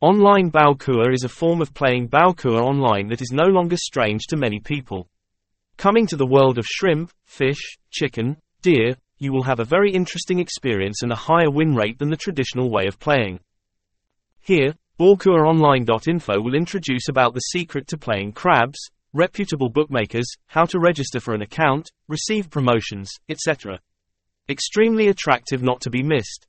Online Bau Cua is a form of playing Bau Cua online that is no longer strange to many people. Coming to the world of shrimp, fish, chicken, deer, you will have a very interesting experience and a higher win rate than the traditional way of playing. Here, Baucuaonline.info will introduce about the secret to playing crabs, reputable bookmakers, how to register for an account, receive promotions, etc. Extremely attractive not to be missed.